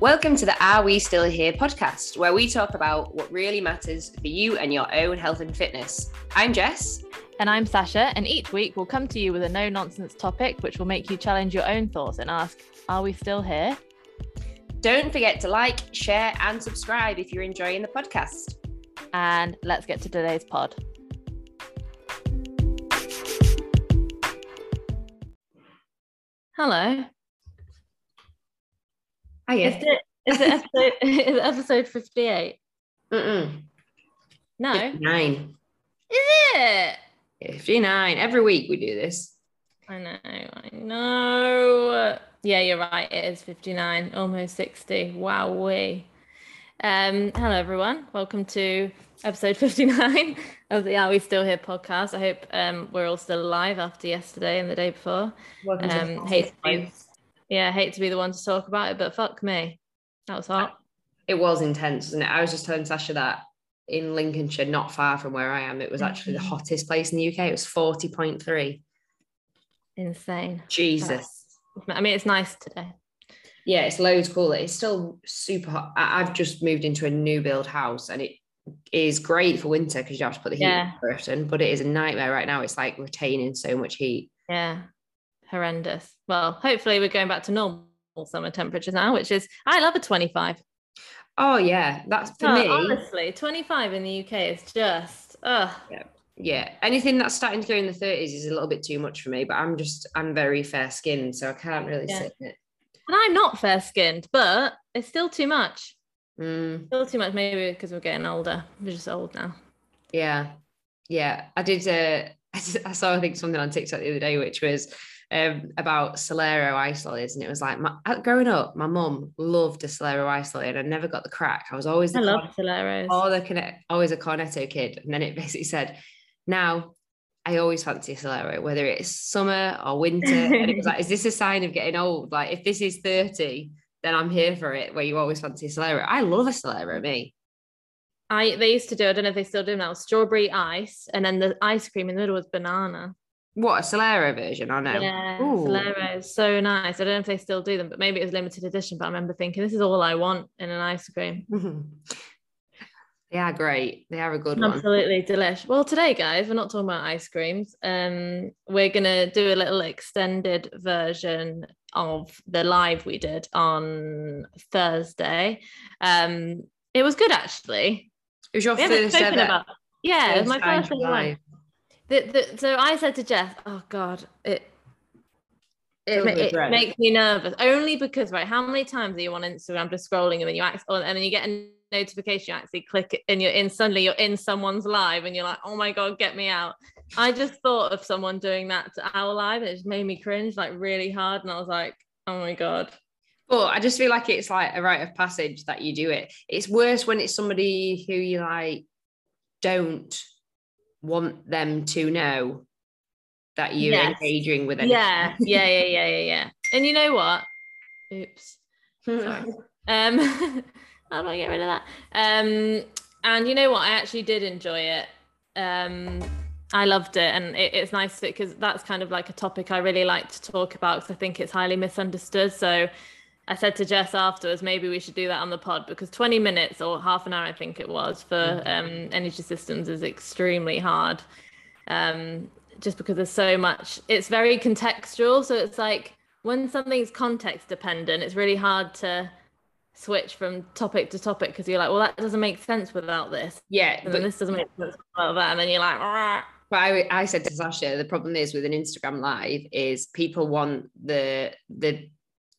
Welcome to the Are We Still Here podcast, where we talk about what really matters for you and your own health and fitness. I'm Jess. And I'm Sasha, and each week we'll come to you with a no nonsense topic which will make you challenge your own thoughts and ask, Are we still here? Don't forget to like, share, and subscribe if you're enjoying the podcast. And let's get to today's pod. Hello. Oh, yeah. Is it, is it episode, is it episode 58? Mm-mm. No. 59. Is it? 59. Every week we do this. I know, I know. Yeah, you're right. It is 59, almost 60. Wow, we. Um, hello, everyone. Welcome to episode 59 of the Are We Still Here podcast. I hope um, we're all still alive after yesterday and the day before. Welcome Um, to be, yeah, hate to be the one to talk about it, but fuck me. That was hot. It was intense, wasn't it? I was just telling Sasha that in Lincolnshire, not far from where I am, it was actually the Mhm. hottest place in the UK. It was 40.3. Insane. Jesus. I mean, it's nice today. Yeah, it's loads cooler. It's still super hot. I- I've just moved into a new build house and it is great for winter because you have to put the heat Yeah. on curtain, but it is a nightmare right now. It's like retaining so much heat. Yeah, horrendous. Well, hopefully we're going back to normal summer temperatures now, which is I love a 25. Oh yeah, that's for Oh, me. honestly, 25 in the UK is just ugh. Yeah, anything that's starting to go in the 30s is a little bit too much for me, but I'm just I'm very fair skinned, so I can't really Yeah. sit in it. And I'm not fair skinned, but it's still too much. Mm, Still too much, maybe because we're getting older. We're just old now. yeah, yeah. I did. Uh, I saw I think something on TikTok the other day, which was um, about Solero ice lollies, and it was like my, uh, growing up, my mum loved a Solero ice lolly, and I never got the crack. I was always the I love Soleros. Oh, the always a Cornetto kid. And then it basically said, now I always fancy a Solero, whether it's summer or winter. and it was like, is this a sign of getting old? Like, if this is 30, then I'm here for it, where you always fancy a Solero. I love a Solero, me. I they used to do, I don't know if they still do now, strawberry ice, and then the ice cream in the middle was banana. What, a Solero version? I know. Yeah, Ooh. Solero is so nice. I don't know if they still do them, but maybe it was limited edition. But I remember thinking, this is all I want in an ice cream. they are great. They are a good one. Absolutely delish. Well, today, guys, we're not talking about ice creams. Um, we're gonna do a little extended version of the live we did on Thursday. Um, it was good actually. It was your We first ever. about. Yeah, it was my first live. The, the, so I said to Jess, "Oh God, it it, it makes me nervous only because right, how many times are you on Instagram just scrolling and then you act, and then you get a notification, you actually click it, and you're in suddenly you're in someone's live, and you're like, oh my God, get me out. I just thought of someone doing that to our live, and it just made me cringe like really hard, and I was like, oh my God. But I just feel like it's like a rite of passage that you do it. It's worse when it's somebody who you like don't want them to know that you're Yes. engaging with anything. Yeah, yeah, yeah, yeah, yeah, yeah. And you know what? Oops. Sorry. Um, how do I get rid of that? Um, and you know what? I actually did enjoy it. Um, I loved it, and it, it's nice because that's kind of like a topic I really like to talk about because I think it's highly misunderstood. So I said to Jess afterwards, maybe we should do that on the pod because 20 minutes or half an hour, I think it was, for um, energy systems is extremely hard. Um, just because there's so much, it's very contextual. So it's like when something's context dependent, it's really hard to switch from topic to topic because you're like, well, that doesn't make sense without this. yeah, And but, then this doesn't make sense without that. And then you're like, "Rah." but I, I said to Sasha, the problem is with an Instagram live is people want the the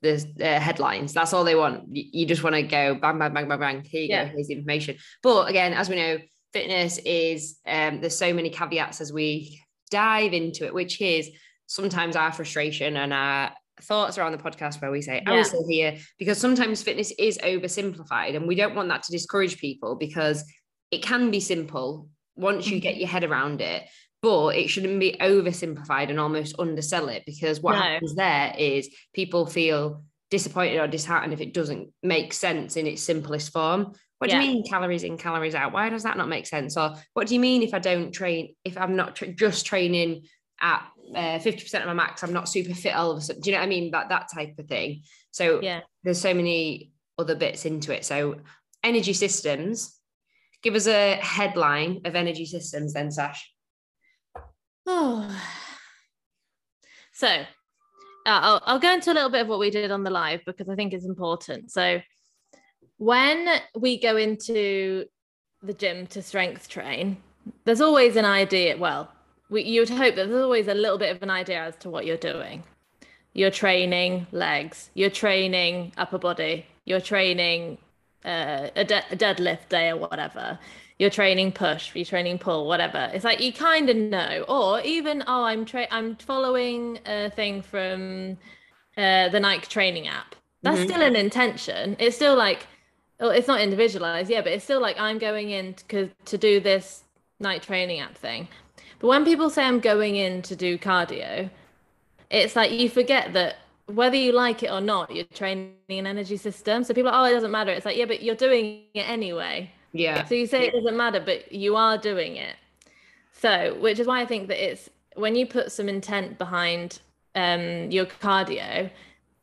the uh, headlines. That's all they want. You, just want to go bang, bang, bang, bang, bang. Here you Yeah. go. Here's the information. But again, as we know, fitness is um, there's so many caveats as we dive into it, which is sometimes our frustration and our thoughts around the podcast where we say, I Yeah. was still here because sometimes fitness is oversimplified and we don't want that to discourage people because it can be simple once you get your head around it but it shouldn't be oversimplified and almost undersell it because what No. happens there is people feel disappointed or disheartened if it doesn't make sense in its simplest form. What do you mean calories in, calories out? Why does that not make sense? Or what do you mean if I don't train, if I'm not tra- just training at uh, 50% of my max, I'm not super fit all of a sudden? Do you know what I mean? That, that type of thing. So Yeah. there's so many other bits into it. So energy systems. Give us a headline of energy systems, then Sash. Oh. So uh, I'll, I'll go into a little bit of what we did on the live because I think it's important. So when we go into the gym to strength train, there's always an idea. Well, we, you'd hope that there's always a little bit of an idea as to what you're doing. You're training legs, you're training upper body, you're training uh, a, de- a deadlift day or whatever you're training push, you're training pull, whatever. It's like you kind of know, or even oh, I'm tra- I'm following a thing from uh, the Nike training app. That's mm-hmm. still an intention. It's still like, well, it's not individualized, yeah, but it's still like I'm going in to, to do this Nike training app thing. But when people say I'm going in to do cardio, it's like you forget that whether you like it or not, you're training an energy system. So people are, oh, it doesn't matter. It's like, yeah, but you're doing it anyway. Yeah. So you say it doesn't matter, but you are doing it. So, which is why I think that it's when you put some intent behind um, your cardio,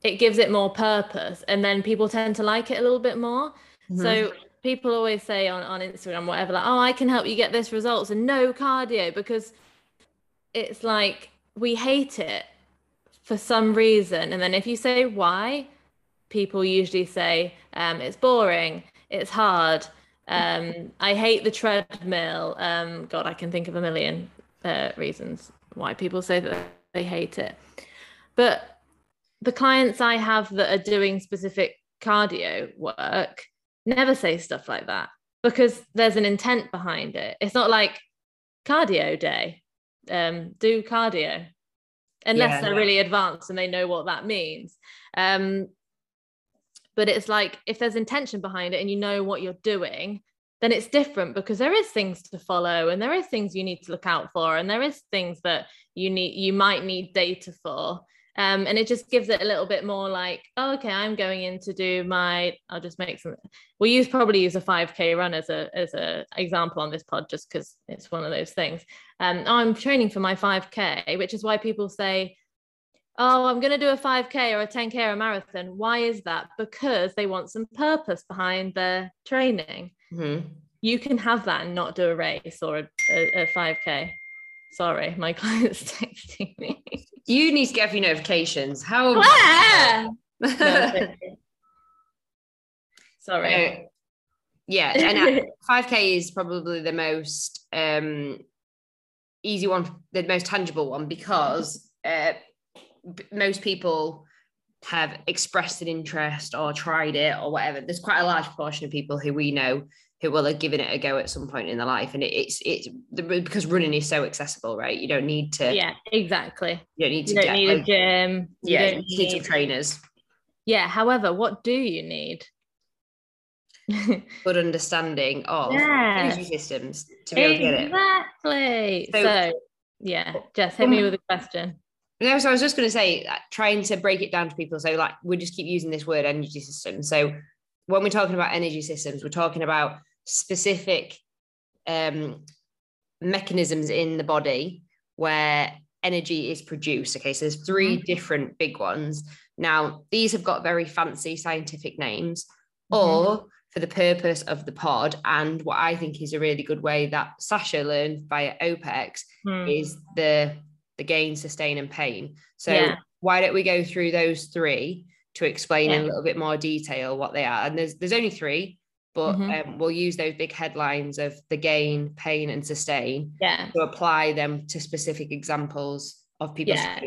it gives it more purpose, and then people tend to like it a little bit more. Mm-hmm. So people always say on, on Instagram, whatever, like, oh, I can help you get this results and no cardio because it's like we hate it for some reason. And then if you say why, people usually say um, it's boring, it's hard, um, I hate the treadmill. Um, God, I can think of a million uh, reasons why people say that they hate it. But the clients I have that are doing specific cardio work never say stuff like that because there's an intent behind it. It's not like cardio day, um, do cardio, unless yeah, they're really advanced and they know what that means. Um, but it's like if there's intention behind it and you know what you're doing then it's different because there is things to follow and there is things you need to look out for and there is things that you need you might need data for. Um, and it just gives it a little bit more like oh, okay i'm going in to do my i'll just make some we'll use probably use a 5k run as a as a example on this pod just because it's one of those things. Um, i'm training for my 5k which is why people say oh, I'm going to do a 5K or a 10K or a marathon. Why is that? Because they want some purpose behind their training. Mm-hmm. You can have that and not do a race or a, a, a 5K. Sorry, my client's texting me. You need to get a few notifications. How? no, Sorry. Uh, yeah, and 5K is probably the most um, easy one, the most tangible one because uh, most people have expressed an interest or tried it or whatever. There's quite a large portion of people who we know who will have given it a go at some point in their life, and it, it's it's because running is so accessible, right? You don't need to. Yeah, exactly. You don't need to you don't get need a gym. You yeah, don't need, need some trainers. Yeah. However, what do you need? Good understanding of energy systems to be able to get it. Exactly. So, so yeah, Jess, hit me with a question. No, so I was just going to say, trying to break it down to people. So, like, we just keep using this word energy system. So, when we're talking about energy systems, we're talking about specific um, mechanisms in the body where energy is produced. Okay, so there's 3 mm-hmm. different big ones. Now, these have got very fancy scientific names, mm-hmm. or for the purpose of the pod, and what I think is a really good way that Sasha learned via OPEX mm. is the the gain, sustain, and pain. So yeah. why don't we go through those three to explain yeah. in a little bit more detail what they are? And there's there's only three, but mm-hmm. um, we'll use those big headlines of the gain, pain, and sustain yeah. to apply them to specific examples of people's yeah.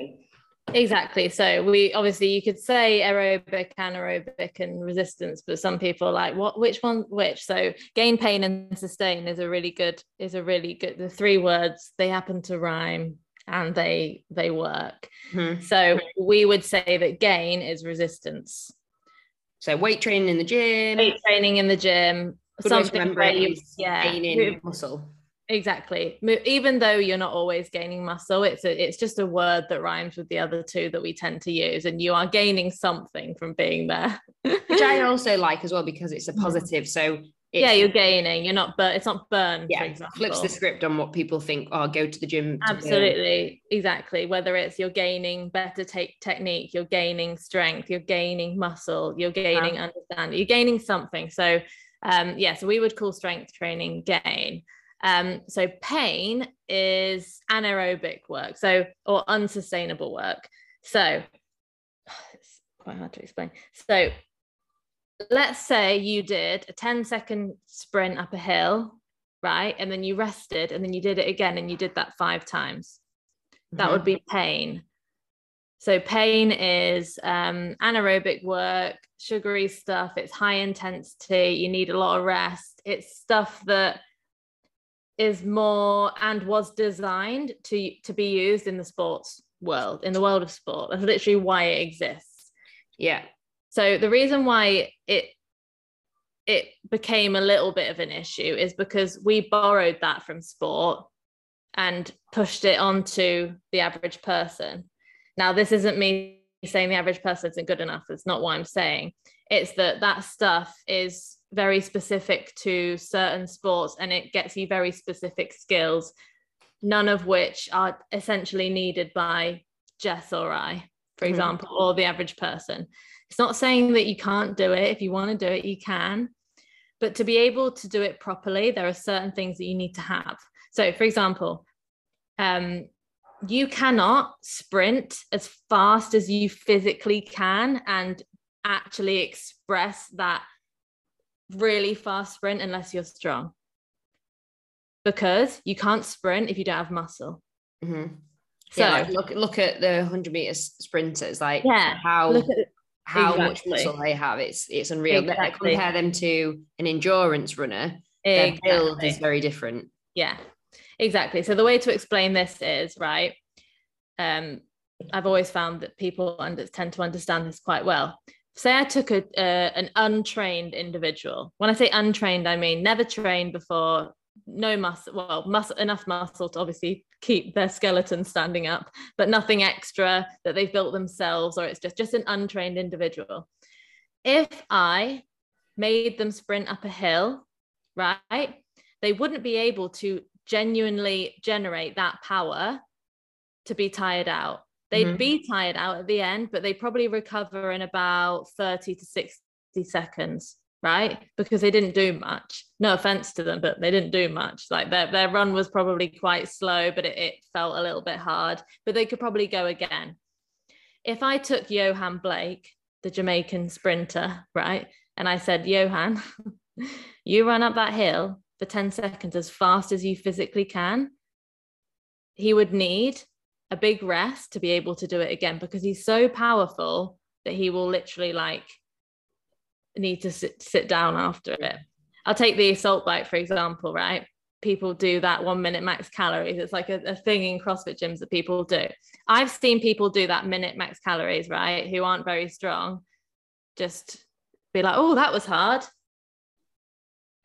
Exactly. So we obviously you could say aerobic, anaerobic, and resistance, but some people are like what which one which. So gain, pain, and sustain is a really good is a really good the three words they happen to rhyme and they they work. Mm-hmm. So we would say that gain is resistance. So weight training in the gym. Weight training in the gym. Good something where you, yeah, gaining muscle. Exactly. Even though you're not always gaining muscle, it's a, it's just a word that rhymes with the other two that we tend to use, and you are gaining something from being there. Which I also like as well because it's a positive. So It's- yeah, you're gaining. You're not burn. It's not burn. for yeah, example. flips the script on what people think. Oh, go to the gym. to burn. Absolutely, exactly. Whether it's you're gaining better take technique, you're gaining strength, you're gaining muscle, you're gaining understanding, you're gaining something. So, um, yeah, so we would call strength training gain. Um, so pain is anaerobic work, so or unsustainable work. So it's quite hard to explain. So let's say you did a 10 second sprint up a hill right? And then you rested and then you did it again and you did that five times. That Mhm. would be pain. So pain is um, anaerobic work, sugary stuff. It's high intensity. You need a lot of rest. It's stuff that is more and was designed to to be used in the sports world, in the world of sport. That's literally why it exists. yeah. So the reason why it it became a little bit of an issue is because we borrowed that from sport and pushed it onto the average person. Now, this isn't me saying the average person isn't good enough. It's not what I'm saying. It's that that stuff is very specific to certain sports and it gets you very specific skills, none of which are essentially needed by Jess or I, for Mhm. example, or the average person. It's not saying that you can't do it. If you want to do it, you can. But to be able to do it properly, there are certain things that you need to have. So, for example, um, you cannot sprint as fast as you physically can and actually express that really fast sprint unless you're strong. Because you can't sprint if you don't have muscle. Mhm. So, yeah, like look look at the hundred meter sprinters, like Yeah, how look at how much muscle they have. It's it's unreal. Exactly. Compare them to an endurance runner. Their build is very different. Yeah, exactly. So the way to explain this is right. Um, I've always found that people under, tend to understand this quite well. Say I took a uh, an untrained individual. When I say untrained, I mean never trained before, no muscle. Well, muscle enough muscle to obviously keep their skeleton standing up, but nothing extra that they've built themselves, or it's just just an untrained individual. If I made them sprint up a hill, right? They wouldn't be able to genuinely generate that power to be tired out. They'd Mhm. be tired out at the end, but they probably recover in about 30 to 60 seconds, right? Because they didn't do much. No offense to them, but they didn't do much. Like their, their run was probably quite slow, but it, it felt a little bit hard, but they could probably go again. If I took Yohan Blake, the Jamaican sprinter, right? And I said, Yohan, you run up that hill for 10 seconds as fast as you physically can, he would need a big rest to be able to do it again because he's so powerful that he will literally like need to sit, sit down after it. I'll take the assault bike, for example, right? People do that one minute max calories. It's like a, a thing in CrossFit gyms that people do. I've seen people do that minute max calories, right? Who aren't very strong, just be like, oh, that was hard.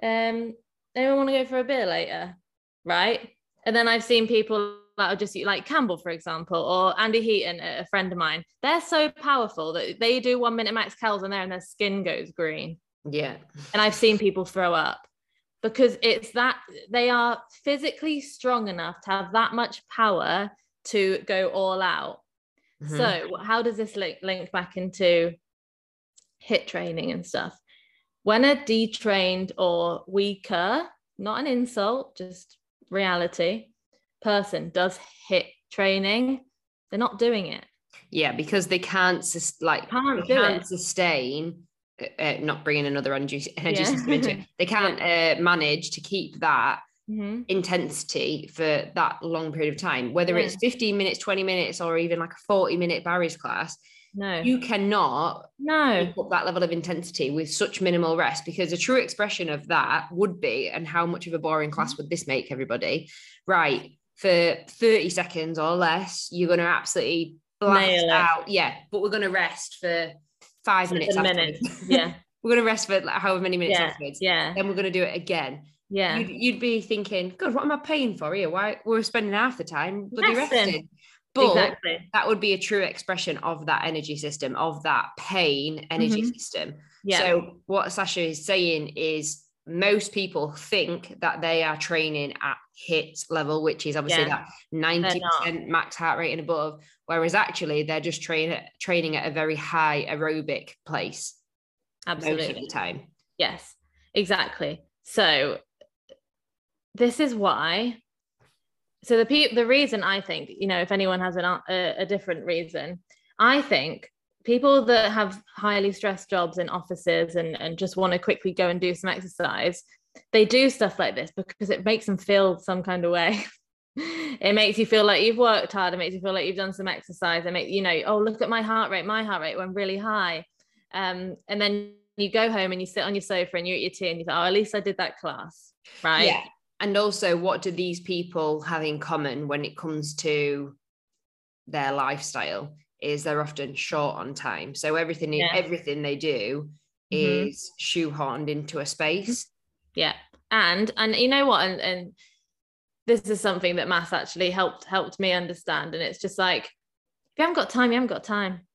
Um, anyone want to go for a beer later? Right. And then I've seen people that are just like Campbell, for example, or Andy Heaton, a friend of mine. They're so powerful that they do one minute max calories in there and their skin goes green. Yeah. And I've seen people throw up because it's that they are physically strong enough to have that much power to go all out. Mhm. So, how does this link, link back into HIIT training and stuff? When a detrained or weaker, not an insult, just reality, person does HIIT training, they're not doing it. yeah, because they can't sus- like Can't they can't it. sustain. uh, Uh, not bringing another energy, energy Yeah. system into it. They can't uh, manage to keep that Mhm. intensity for that long period of time, whether Yeah. it's 15 minutes, 20 minutes, or even like a 40 minute Barry's class, No, you cannot no, keep up that level of intensity with such minimal rest because a true expression of that would be, and how much of a boring Mm-hmm. class would this make everybody? Right, for 30 seconds or less, you're going to absolutely blast out. Yeah, but we're going to rest for five minutes. Seven minutes. yeah, we're going to rest for like however many minutes yeah, afterwards. yeah, Then we're going to do it again yeah. you'd, you'd be thinking, God, what am I paying for here? Why we're spending half the time bloody Resting. resting? But exactly. that would be a true expression of that energy system, of that pain energy Mhm. system. Yeah. So what Sasha is saying is most people think that they are training at HIIT level, which is obviously Yeah. that 90% max heart rate and above, whereas actually they're just train, training at a very high aerobic place most of the Absolutely. time. Yes, exactly. So this is why. So the pe- the reason I think, you know, if anyone has an, a, a different reason, I think people that have highly stressed jobs in offices and, and just want to quickly go and do some exercise, they do stuff like this because it makes them feel some kind of way. it makes you feel like you've worked hard. It makes you feel like you've done some exercise. It make you know, oh look at my heart rate. My heart rate went really high. Um, and then you go home and you sit on your sofa and you eat your tea and you think, oh, at least I did that class, right? Yeah. And also, what do these people have in common when it comes to their lifestyle? Is they're often short on time. So everything, Yeah. everything they do Mhm. is shoehorned into a space. Yeah. And and you know what? And and this is something that maths actually helped helped me understand. And it's just like, if you haven't got time, you haven't got time.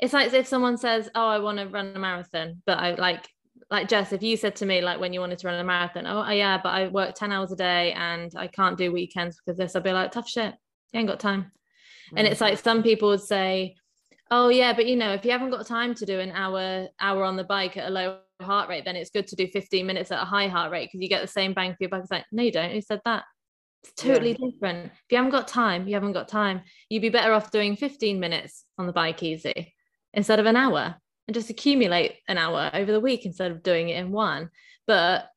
It's like if someone says, Oh, I want to run a marathon, but I like like Jess, if you said to me like when you wanted to run a marathon, oh yeah, but I work 10 hours a day and I can't do weekends because this, I'd be like, tough shit. You ain't got time. And it's like some people would say, oh yeah, but you know, if you haven't got time to do an hour hour on the bike at a low heart rate, then it's good to do 15 minutes at a high heart rate because you get the same bang for your buck. It's like, no, you don't. Who said that? It's Yeah. totally different. If you haven't got time, you haven't got time. You'd be better off doing 15 minutes on the bike easy instead of an hour and just accumulate an hour over the week instead of doing it in one. But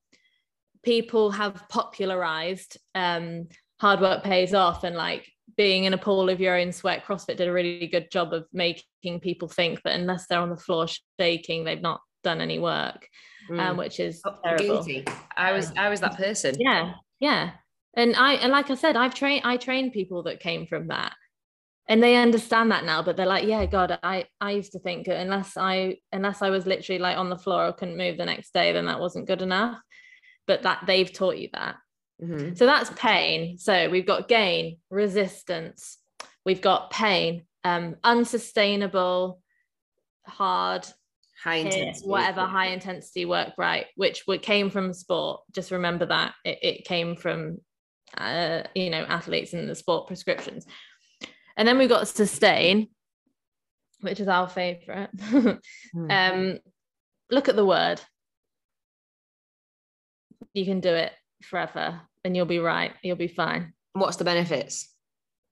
people have popularized um, hard work pays off and like being in a pool of your own sweat crossfit did a really good job of making people think that unless they're on the floor shaking they've not done any work Mm. um, which is Oh, terrible guilty. I was I was that person. yeah yeah and i and like i said i've trained i trained people that came from that and they understand that now but they're like yeah god i i used to think unless i unless i was literally like on the floor or couldn't move the next day then that wasn't good enough but that they've taught you that Mhm. so that's pain. So we've got gain, resistance, we've got pain, um, unsustainable, hard, High hit, intensity. whatever high intensity work, right? Which would came from sport. Just remember that it, it came from, uh, you know, athletes and the sport prescriptions. And then we've got sustain, which is our favorite. Mm. um, look at the word. You can do it forever and you'll be right. You'll be fine. What's the benefits?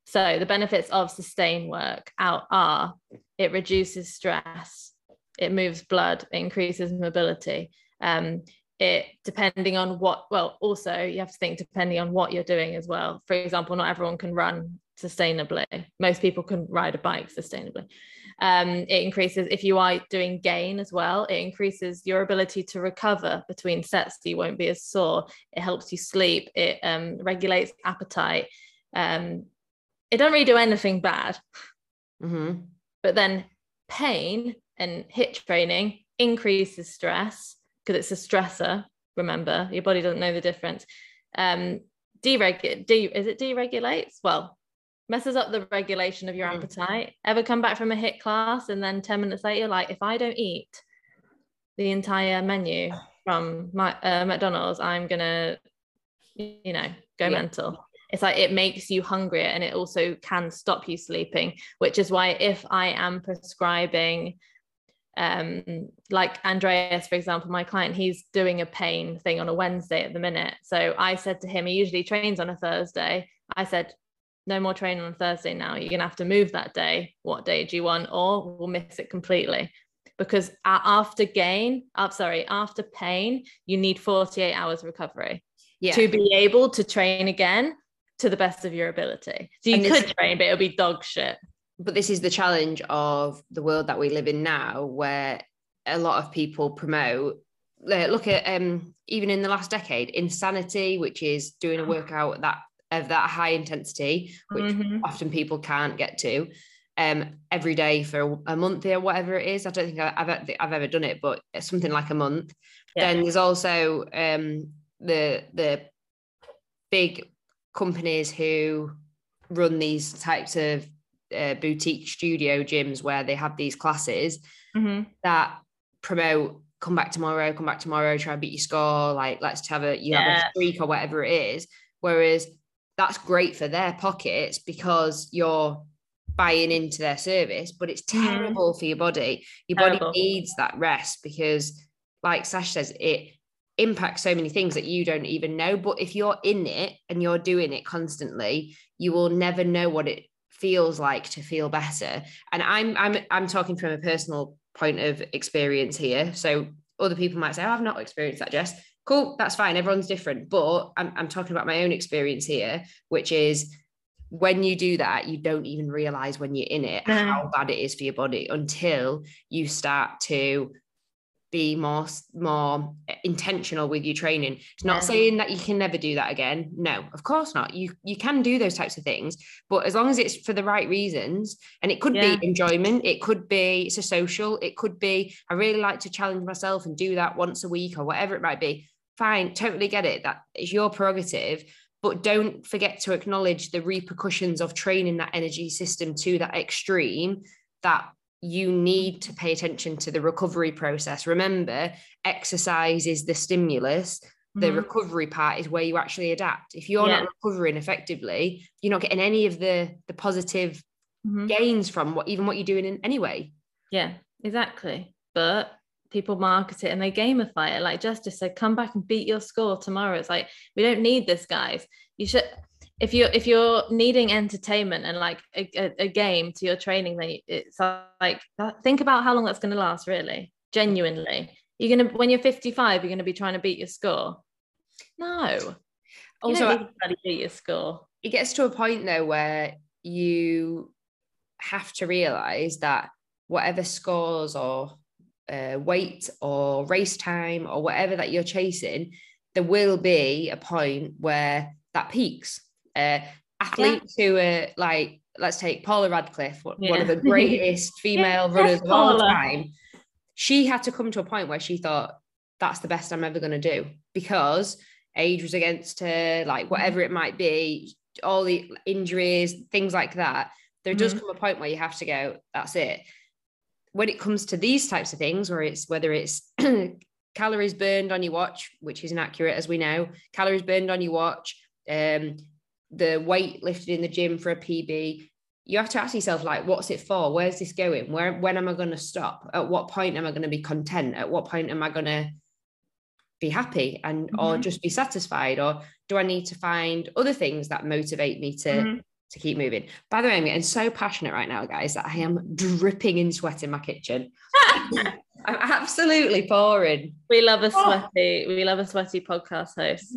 So the benefits of sustain work out are it reduces stress, it moves blood, it increases mobility. Um, it depending on what well also you have to think depending on what you're doing as well. For example, not everyone can run sustainably. Most people can ride a bike sustainably. Um, it increases if you are doing gain as well, it increases your ability to recover between sets so you won't be as sore. It helps you sleep, it um, regulates appetite. Um, it don't really do anything bad. Hmm but then pain and HIIT training increases stress because it's a stressor remember? Your body doesn't know the difference. Um deregulate de- is it deregulates? Well messes up the regulation of your Mm. appetite ever come back from a HIIT class and then 10 minutes later you're like if i don't eat the entire menu from my uh, mcdonald's i'm gonna you know go Yeah. mental it's like it makes you hungrier and it also can stop you sleeping which is why if i am prescribing um like andreas for example my client he's doing a pain thing on a wednesday at the minute so i said to him he usually trains on a thursday i said no more training on thursday now you're gonna have to move that day what day do you want or we'll miss it completely because after gain i'm sorry after pain you need 48 hours recovery Yeah. to be able to train again to the best of your ability. So you And this- could train, but it'll be dog shit. but this is the challenge of the world that we live in now where a lot of people promote uh, look at um even in the last decade insanity which is doing a workout that of that high intensity which Mhm. often people can't get to um every day for a month or whatever it is i don't think i've, I've ever done it but something like a month Yeah. then there's also um the the big companies who run these types of uh, boutique studio gyms where they have these classes Mhm. that promote come back tomorrow, come back tomorrow, try and beat your score, like let's have a you have a streak or whatever it is. Whereas that's great for their pockets because you're buying into their service, but it's mm-hmm. terrible mm. for your body. Your terrible. body needs that rest because, like Sash says, it impacts so many things that you don't even know. But if you're in it and you're doing it constantly, you will never know what it feels like to feel better. And I'm I'm I'm talking from a personal point of experience here. So other people might say, oh, I've not experienced that, Jess. Cool, that's fine. Everyone's different. But I'm, I'm talking about my own experience here, which is when you do that, you don't even realize when you're in it no. how bad it is for your body until you start to be more more intentional with your training it's not yeah. saying that you can never do that again no of course not you you can do those types of things but as long as it's for the right reasons and it could yeah. be enjoyment it could be it's a social it could be i really like to challenge myself and do that once a week or whatever it might be fine totally get it that is your prerogative but don't forget to acknowledge the repercussions of training that energy system to that extreme that you need to pay attention to the recovery process. Remember, exercise is the stimulus. The mm-hmm. recovery part is where you actually adapt. If you're yeah. not recovering effectively, you're not getting any of the the positive mm-hmm. gains from what even what you're doing in anyway. Yeah, exactly. But people market it and they gamify it. Like Justice said, come back and beat your score tomorrow. It's like we don't need this, guys. You should if you're if you're needing entertainment and like a, a, a game to your training then it's like uh, think about how long that's going to last really genuinely you're gonna when you're 55 you're gonna be trying to beat your score no also you don't beat your score it gets to a point though where you have to realize that whatever scores or uh, weight or race time or whatever that you're chasing there will be a point where that peaks uh, athletes yeah. who are like, let's take Paula Radcliffe, yeah. one of the greatest female runners of all time. She had to come to a point where she thought, that's the best I'm ever going to do because age was against her, like whatever it might be, all the injuries, things like that. There mm-hmm. does come a point where you have to go, that's it. When it comes to these types of things, where it's whether it's calories burned on your watch, which is inaccurate as we know, calories burned on your watch, um, the weight lifted in the gym for a PB, you have to ask yourself, like, what's it for? Where's this going? Where when am I going to stop? At what point am I going to be content? At what point am I going to be happy and mm-hmm. or just be satisfied? Or do I need to find other things that motivate me to mm-hmm. To keep moving? By the way, I'm getting so passionate right now, guys, that I am dripping in sweat in my kitchen. I'm absolutely pouring. We love a sweaty, oh. we love a sweaty podcast host.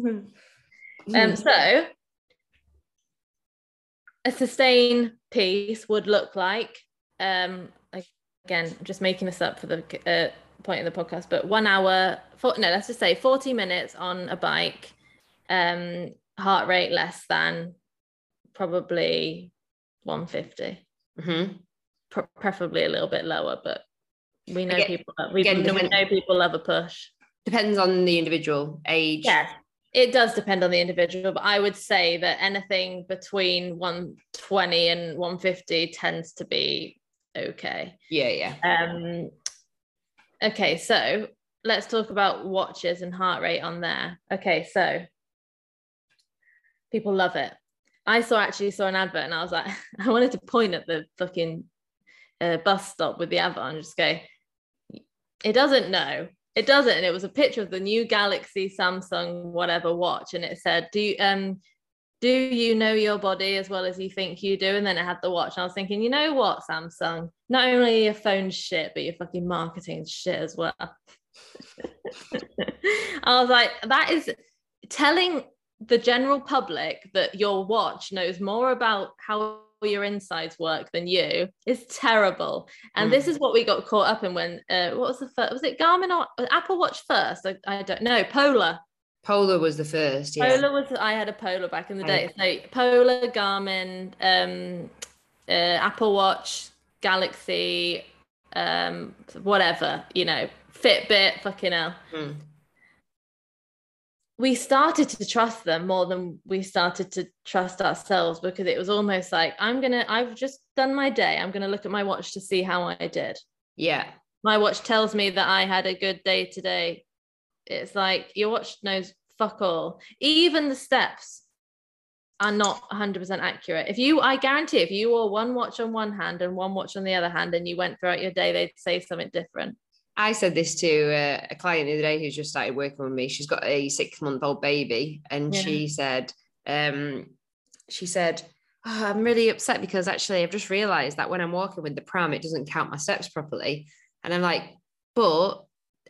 Um, so a sustain piece would look like um again just making this up for the uh, point of the podcast but one hour for, no let's just say 40 minutes on a bike um heart rate less than probably 150 mm-hmm. Pre- preferably a little bit lower but we know again, people we, we know people love a push depends on the individual age yeah it does depend on the individual, but I would say that anything between 120 and 150 tends to be okay. Yeah, yeah. Um okay, so let's talk about watches and heart rate on there. Okay, so people love it. I saw actually saw an advert and I was like, I wanted to point at the fucking uh, bus stop with the advert and just go, it doesn't know. It doesn't. And it was a picture of the new galaxy samsung whatever watch and it said do you um do you know your body as well as you think you do? And then it had the watch and i was thinking you know what samsung? Not only your phone shit but your fucking marketing shit as well. I was like that is telling the general public that your watch knows more about how your insides work than you is terrible. And mm. this is what we got caught up in when uh, what was the first? Was it Garmin or Apple Watch first? I, I don't know. Polar. Polar was the first. Yeah. Polar was. I had a Polar back in the day. So Polar, Garmin, um, uh, Apple Watch, Galaxy, um, whatever. You know, Fitbit. Fucking hell. Mm we started to trust them more than we started to trust ourselves because it was almost like i'm gonna i've just done my day i'm gonna look at my watch to see how i did yeah my watch tells me that I had a good day today. It's like your watch knows fuck all. Even the steps are not 100% accurate. If you, I guarantee, if you wore one watch on one hand and one watch on the other hand, and you went throughout your day, they'd say something different. I said this to uh, a client the other day who's just started working with me. She's got a six month old baby, and yeah. she said, um, she said, oh, I'm really upset because actually I've just realized that when I'm walking with the pram, it doesn't count my steps properly. And I'm like, but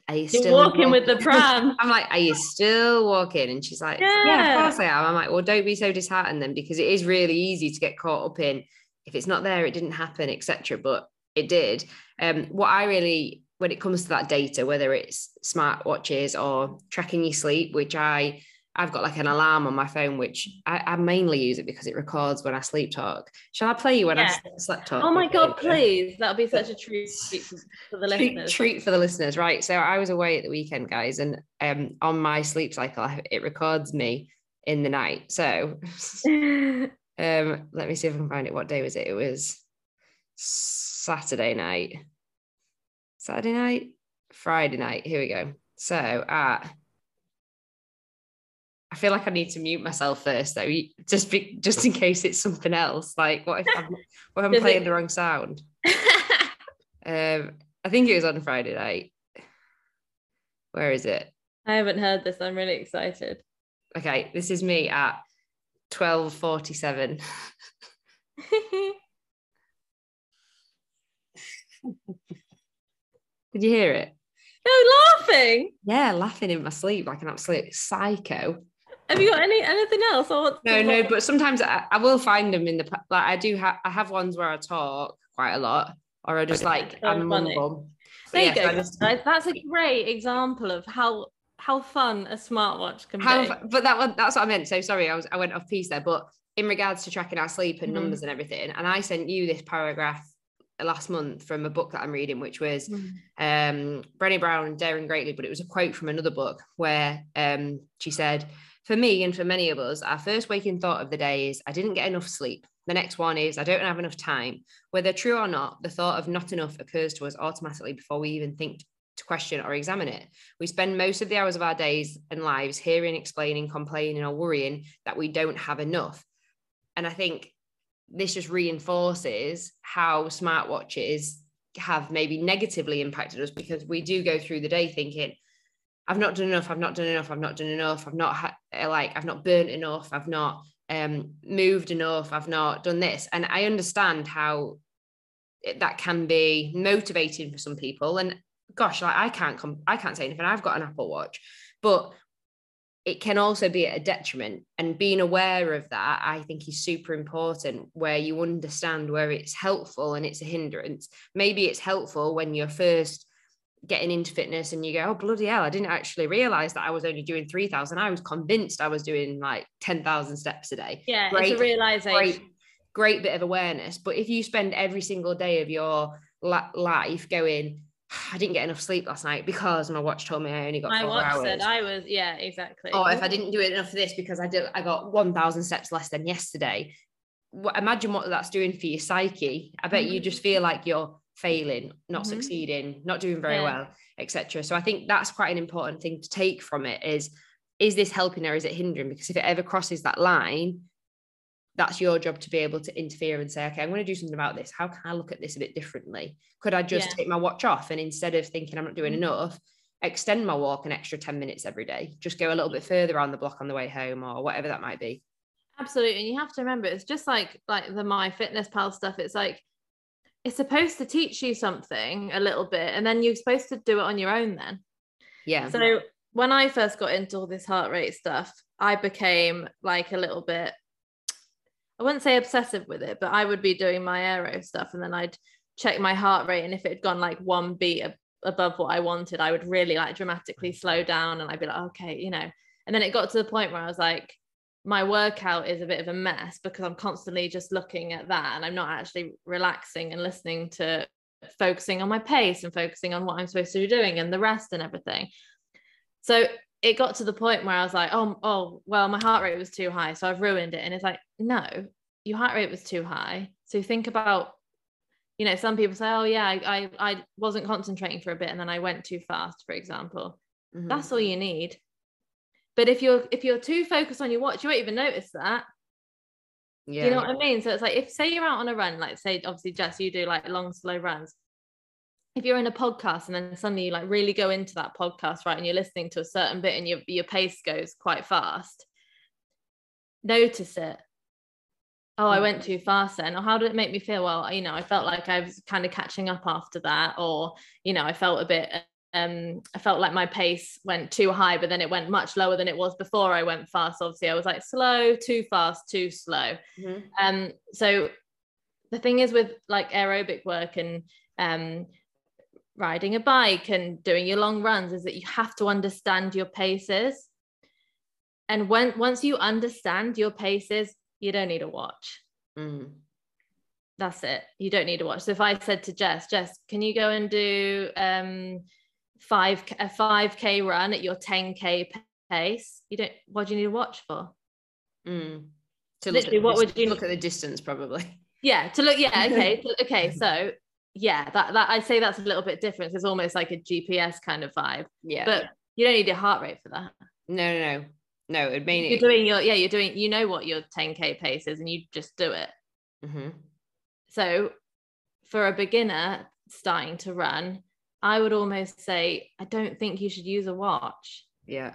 are you still walking, walking with the pram? I'm like, are you still walking? And she's like, yeah. yeah, of course I am. I'm like, well, don't be so disheartened then, because it is really easy to get caught up in if it's not there, it didn't happen, etc. But it did. Um, what I really, when it comes to that data, whether it's smart watches or tracking your sleep, which I I've got like an alarm on my phone, which I, I, mainly use it because it records when I sleep talk. Shall I play you when yeah. I sleep talk? Oh my god, please! That'll be such a treat for the listeners. Treat for the listeners, right? So I was away at the weekend, guys, and um, on my sleep cycle, it records me in the night. So um, let me see if I can find it. What day was it? It was Saturday night. Saturday night, Friday night. Here we go. So at I feel like I need to mute myself first, though, just be, just in case it's something else. Like, what if I'm, what if I'm playing the wrong sound? um, I think it was on Friday night. Where is it? I haven't heard this. I'm really excited. Okay, this is me at twelve forty-seven. Did you hear it? No, laughing. Yeah, laughing in my sleep like an absolute psycho. Have you got any anything else? Or no, no. But sometimes I, I, will find them in the like. I do have. I have ones where I talk quite a lot, or I just like so I'm mumble. There you go. Just, that's a great example of how how fun a smartwatch can how, be. But that one, that's what I meant. So sorry, I was I went off piece there. But in regards to tracking our sleep and mm. numbers and everything, and I sent you this paragraph last month from a book that I'm reading, which was mm. um, Brené Brown, and Daring Greatly, but it was a quote from another book where um, she said for me and for many of us, our first waking thought of the day is, I didn't get enough sleep. The next one is, I don't have enough time. Whether true or not, the thought of not enough occurs to us automatically before we even think to question or examine it. We spend most of the hours of our days and lives hearing, explaining, complaining, or worrying that we don't have enough. And I think this just reinforces how smartwatches have maybe negatively impacted us because we do go through the day thinking, I've not done enough. I've not done enough. I've not done enough. I've not uh, like I've not burnt enough. I've not um, moved enough. I've not done this, and I understand how that can be motivating for some people. And gosh, like I can't come, I can't say anything. I've got an Apple Watch, but it can also be a detriment. And being aware of that, I think, is super important. Where you understand where it's helpful and it's a hindrance. Maybe it's helpful when you're first getting into fitness and you go, oh, bloody hell, I didn't actually realize that I was only doing 3,000. I was convinced I was doing like 10,000 steps a day. Yeah, great, it's a realization. Great, great bit of awareness. But if you spend every single day of your life going, I didn't get enough sleep last night because my watch told me I only got my watch hours. said I was yeah exactly. Or if I didn't do it enough for this because I did I got one thousand steps less than yesterday. Imagine what that's doing for your psyche. I bet mm-hmm. you just feel like you're failing, not mm-hmm. succeeding, not doing very yeah. well, etc. So I think that's quite an important thing to take from it is is this helping or is it hindering? Because if it ever crosses that line, that's your job to be able to interfere and say, okay, I'm going to do something about this. How can I look at this a bit differently? Could I just yeah. take my watch off and instead of thinking I'm not doing mm-hmm. enough, extend my walk an extra 10 minutes every day, just go a little bit further around the block on the way home or whatever that might be. Absolutely. And you have to remember it's just like like the my fitness pal stuff. It's like it's supposed to teach you something a little bit and then you're supposed to do it on your own then yeah so when i first got into all this heart rate stuff i became like a little bit i wouldn't say obsessive with it but i would be doing my aero stuff and then i'd check my heart rate and if it had gone like one beat above what i wanted i would really like dramatically mm. slow down and i'd be like okay you know and then it got to the point where i was like my workout is a bit of a mess because I'm constantly just looking at that and I'm not actually relaxing and listening to focusing on my pace and focusing on what I'm supposed to be doing and the rest and everything. So it got to the point where I was like, oh, oh, well, my heart rate was too high. So I've ruined it. And it's like, no, your heart rate was too high. So think about you know some people say oh yeah I, I i wasn't concentrating for a bit and then i went too fast for example Mhm. that's all you need but if you're if you're too focused on your watch you won't even notice that yeah. do you know what i mean so it's like if say you're out on a run like say obviously jess you do like long slow runs if you're in a podcast and then suddenly you like really go into that podcast right and you're listening to a certain bit and your, your pace goes quite fast notice it. Oh i Mm. went too fast then. Or how did it make me feel? Well you know i felt like i was kind of catching up after that. Or you know i felt a bit um i felt like my pace went too high but then it went much lower than it was before i went fast. Obviously i was like slow too fast too slow. Mhm. um so the thing is with like aerobic work and um riding a bike and doing your long runs is that you have to understand your paces and when once you understand your paces you don't need a watch Mm. that's it you don't need a watch so if i said to jess jess can you go and do um five a 5k run at your 10k pace you don't what do you need a watch for Mm. To Literally, what would you- look at the distance probably? yeah to look yeah okay okay so yeah that, that i'd say that's a little bit different it's almost like a gps kind of vibe Yeah. but you don't need a heart rate for that no, no, no, no. It mean you're doing your yeah you're doing you know what your 10k pace is and you just do it Mhm. so for a beginner starting to run i would almost say i don't think you should use a watch Yeah.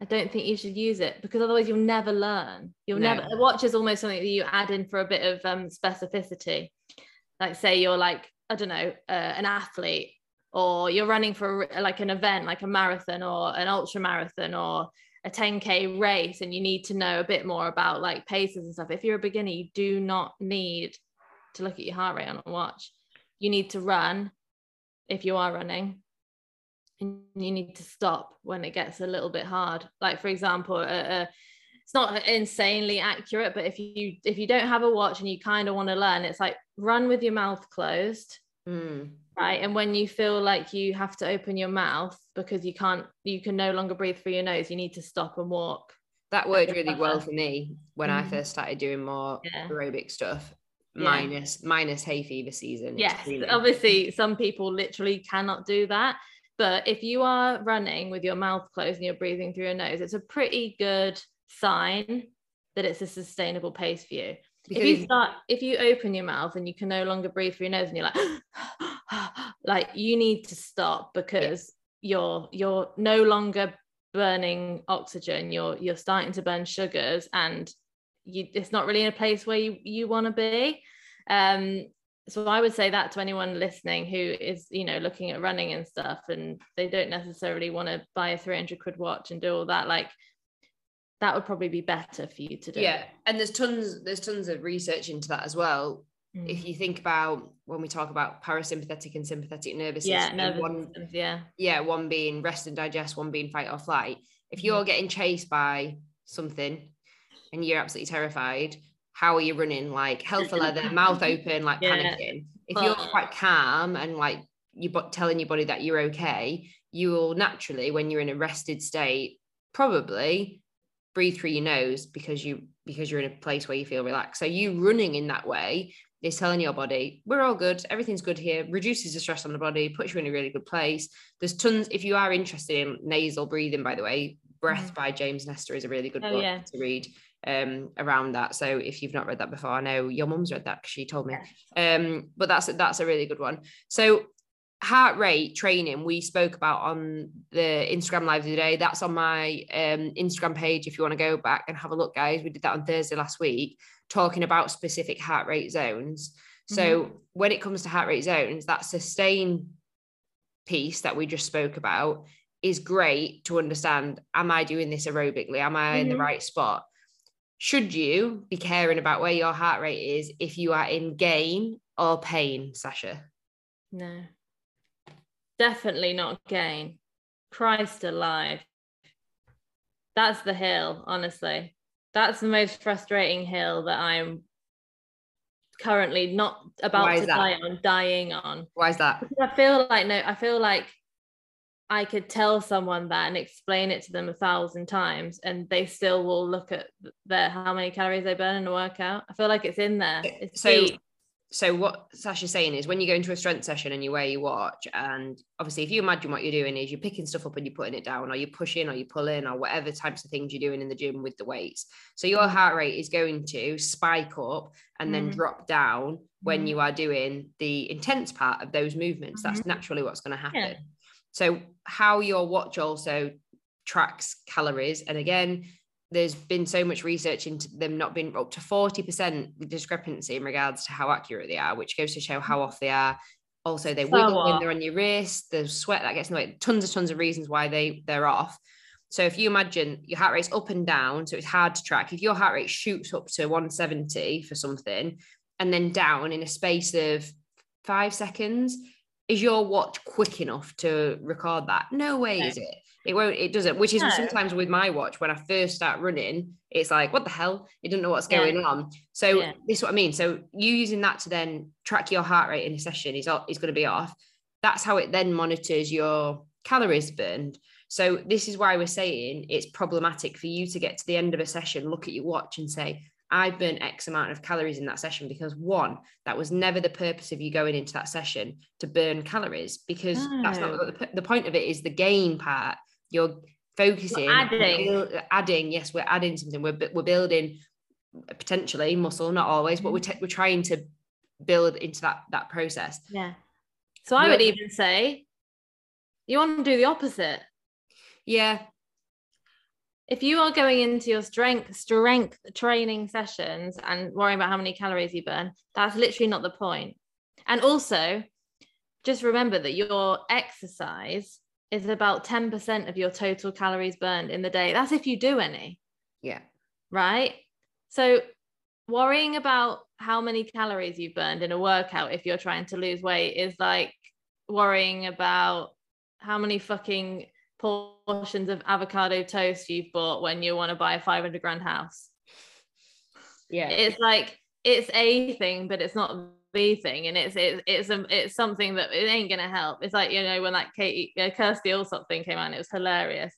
I don't think you should use it because otherwise you'll never learn. You'll No. never. A watch is almost something that you add in for a bit of um, specificity. Like say you're like I don't know uh, an athlete or you're running for like an event like a marathon or an ultra marathon or a 10k race and you need to know a bit more about like paces and stuff. If you're a beginner, you do not need to look at your heart rate on a watch. You need to run if you are running and you need to stop when it gets a little bit hard like for example a, uh, it's not insanely accurate but if you if you don't have a watch and you kind of want to learn it's like run with your mouth closed Mm. right and when you feel like you have to open your mouth because you can't you can no longer breathe through your nose you need to stop and walk That worked really well for me when I Mhm. first started doing more Yeah. aerobic stuff. Yeah. Minus minus hay fever season. yes extremely. obviously some people literally cannot do that but if you are running with your mouth closed and you're breathing through your nose it's a pretty good sign that it's a sustainable pace for you. Because if you start if you open your mouth and you can no longer breathe through your nose and you're like like you need to stop because you're you're no longer burning oxygen. You're you're starting to burn sugars and you it's not really in a place where you you want to be. Um so i would say that to anyone listening who is you know looking at running and stuff and they don't necessarily want to buy a 300 quid watch and do all that like that would probably be better for you to do yeah, and there's tons there's tons of research into that as well. Mm. If you think about when we talk about parasympathetic and sympathetic nervous yeah system, nervous one systems, yeah yeah, one being rest and digest, one being fight or flight. If Mhm. you're getting chased by something and you're absolutely terrified, how are you running? Like hell for leather, mouth open, like Yeah. panicking. If you're Oh. quite calm and like you but telling your body that you're okay, you will naturally, when you're in a rested state, probably breathe through your nose because you because you're in a place where you feel relaxed. So you running in that way is telling your body, we're all good, everything's good here, reduces the stress on the body, puts you in a really good place. There's tons, if you are interested in nasal breathing, by the way, Breath by James Nestor is a really good. Oh, book yeah. to read um around that. So if you've not read that before, I know your mum's read that because she told me. Um, but that's that's a really good one. So heart rate training we spoke about on the Instagram live today. That's on my um Instagram page if you want to go back and have a look, guys. We did that on Thursday last week, talking about specific heart rate zones. So when it comes to heart rate zones, that sustain piece that we just spoke about is great to understand. Am I doing this aerobically? Am I in the Mhm. right spot? Should you be caring about where your heart rate is if you are in gain or pain, Sasha? No. Definitely not gain. Christ alive. That's the hill, honestly. That's the most frustrating hill that I'm currently not about to that? die on, dying on. Why is that? Because I feel like no, I feel like I could tell someone that and explain it to them a thousand times, and they still will look at the how many calories they burn in a workout. I feel like it's in there. It's So- deep. So what Sasha's saying is when you go into a strength session and you wear your watch, and obviously if you imagine what you're doing is you're picking stuff up and you're putting it down, or you're pushing or you're pulling, or whatever types of things you're doing in the gym with the weights. So your heart rate is going to spike up and then Mm. drop down when Mm. you are doing the intense part of those movements. That's Mhm. naturally what's going to happen. Yeah. So how your watch also tracks calories, and again, there's been so much research into them not being up to 40% discrepancy in regards to how accurate they are, which goes to show how off they are. Also, they So wiggle when off. they're on your wrist, the sweat that gets in the way, tons and tons of reasons why they, they're off. So if you imagine your heart rate's up and down, so it's hard to track. If your heart rate shoots up to 170 for something and then down in a space of five seconds, is your watch quick enough to record that? No way No. is it. It won't, it doesn't, which is No. sometimes with my watch when I first start running, it's like, what the hell? It doesn't know what's Yeah. going on. So Yeah. this is what I mean. So you using that to then track your heart rate in a session is, is going to be off. That's how it then monitors your calories burned. So this is why we're saying it's problematic for you to get to the end of a session, look at your watch and say, I've burnt X amount of calories in that session because one, that was never the purpose of you going into that session to burn calories because that's not the, the point of it is the gain part. You're focusing, adding. build- adding. Yes, we're adding something. We're we're building potentially muscle, not always, but we're Mm-hmm. t- we're trying to build into that that process. Yeah. So I Well- would even say you want to do the opposite. Yeah, If you are going into your strength strength training sessions and worrying about how many calories you burn, that's literally not the point. And also, just remember that your exercise is about 10% of your total calories burned in the day. That's if you do any. yeah, right? So worrying about how many calories you've burned in a workout if you're trying to lose weight is like worrying about how many fucking portions of avocado toast you've bought when you want to buy a 500 grand house. yeah. It's like it's a thing, but it's not the thing, and it's it's it's a, it's something that it ain't gonna help. It's like you know when that Katie uh, Kirstie Allsopp thing came out, and it was hilarious,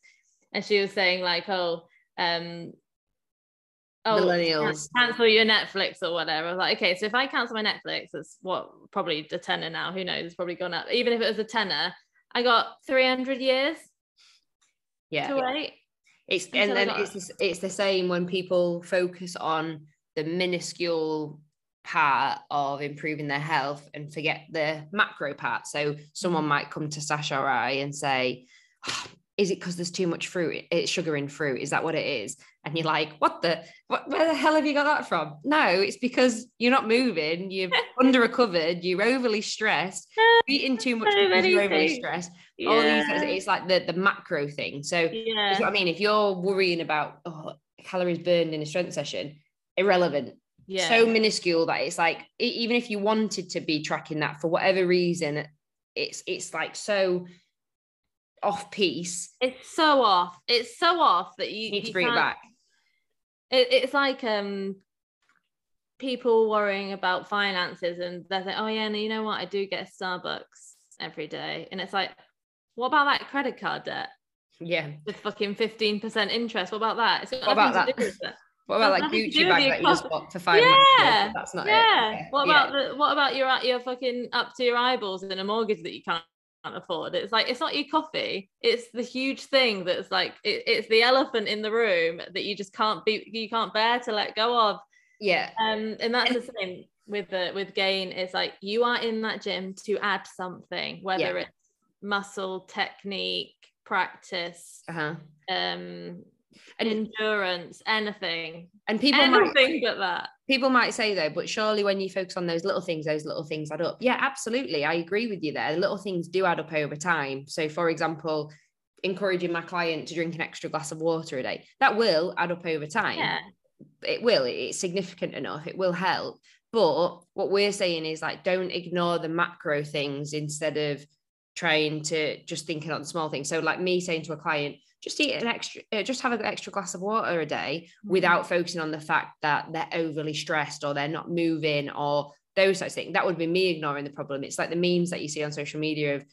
and she was saying like, oh, um, oh, Millennials. cancel your Netflix or whatever. I was like, okay, so if I cancel my Netflix, it's what probably a tenner now. Who knows? It's probably gone up. Even if it was a tenner, I got 300 years yeah. to wait. It's until and then got- it's the, it's the same when people focus on the minuscule part of improving their health and forget the macro part. So someone Mm-hmm. might come to Sasha or I and say, "Oh, "Is it because there's too much fruit? It's sugar in fruit. Is that what it is?" And you're like, "What the? What, where the hell have you got that from?" No, it's because you're not moving. You're under recovered. You're overly stressed. Eating too much So you're overly stressed. All these, Yeah. it's like the the macro thing. So yeah. what I mean. If you're worrying about oh, calories burned in a strength session, irrelevant. Yeah. So minuscule that it's like even if you wanted to be tracking that for whatever reason, it's it's like so off piece. it's so off. It's so off that you You need to you bring it back. It, it's like um people worrying about finances and they're like, oh yeah, no, you know what? I do get Starbucks every day, and it's like, what about that credit card debt Yeah. with fucking fifteen percent interest? What about that? It's got What about that? Do with it. What about like Gucci bag that you just bought for five Yeah. That's not Yeah. it. What Yeah. about the what about your your fucking up to your eyeballs in a mortgage that you can't afford? It's like it's not your coffee. It's the huge thing that's like it, it's the elephant in the room that you just can't be you can't bear to let go of. Yeah. Um, and that's And- the same with the with gain. It's like you are in that gym to add something, whether Yeah. it's muscle, technique, practice, Uh-huh. um, And endurance, anything, and people might anything but that. people might say though, but surely when you focus on those little things, those little things add up. Yeah, absolutely. I agree with you there. The little things do add up over time. So, for example, encouraging my client to drink an extra glass of water a day, that will add up over time. Yeah. It will, it's significant enough, it will help. But what we're saying is like, don't ignore the macro things instead of trying to just thinking on the small things. So, like me saying to a client, just eat an extra, uh, just have an extra glass of water a day without focusing on the fact that they're overly stressed or they're not moving or those types of things. That would be me ignoring the problem. It's like the memes that you see on social media of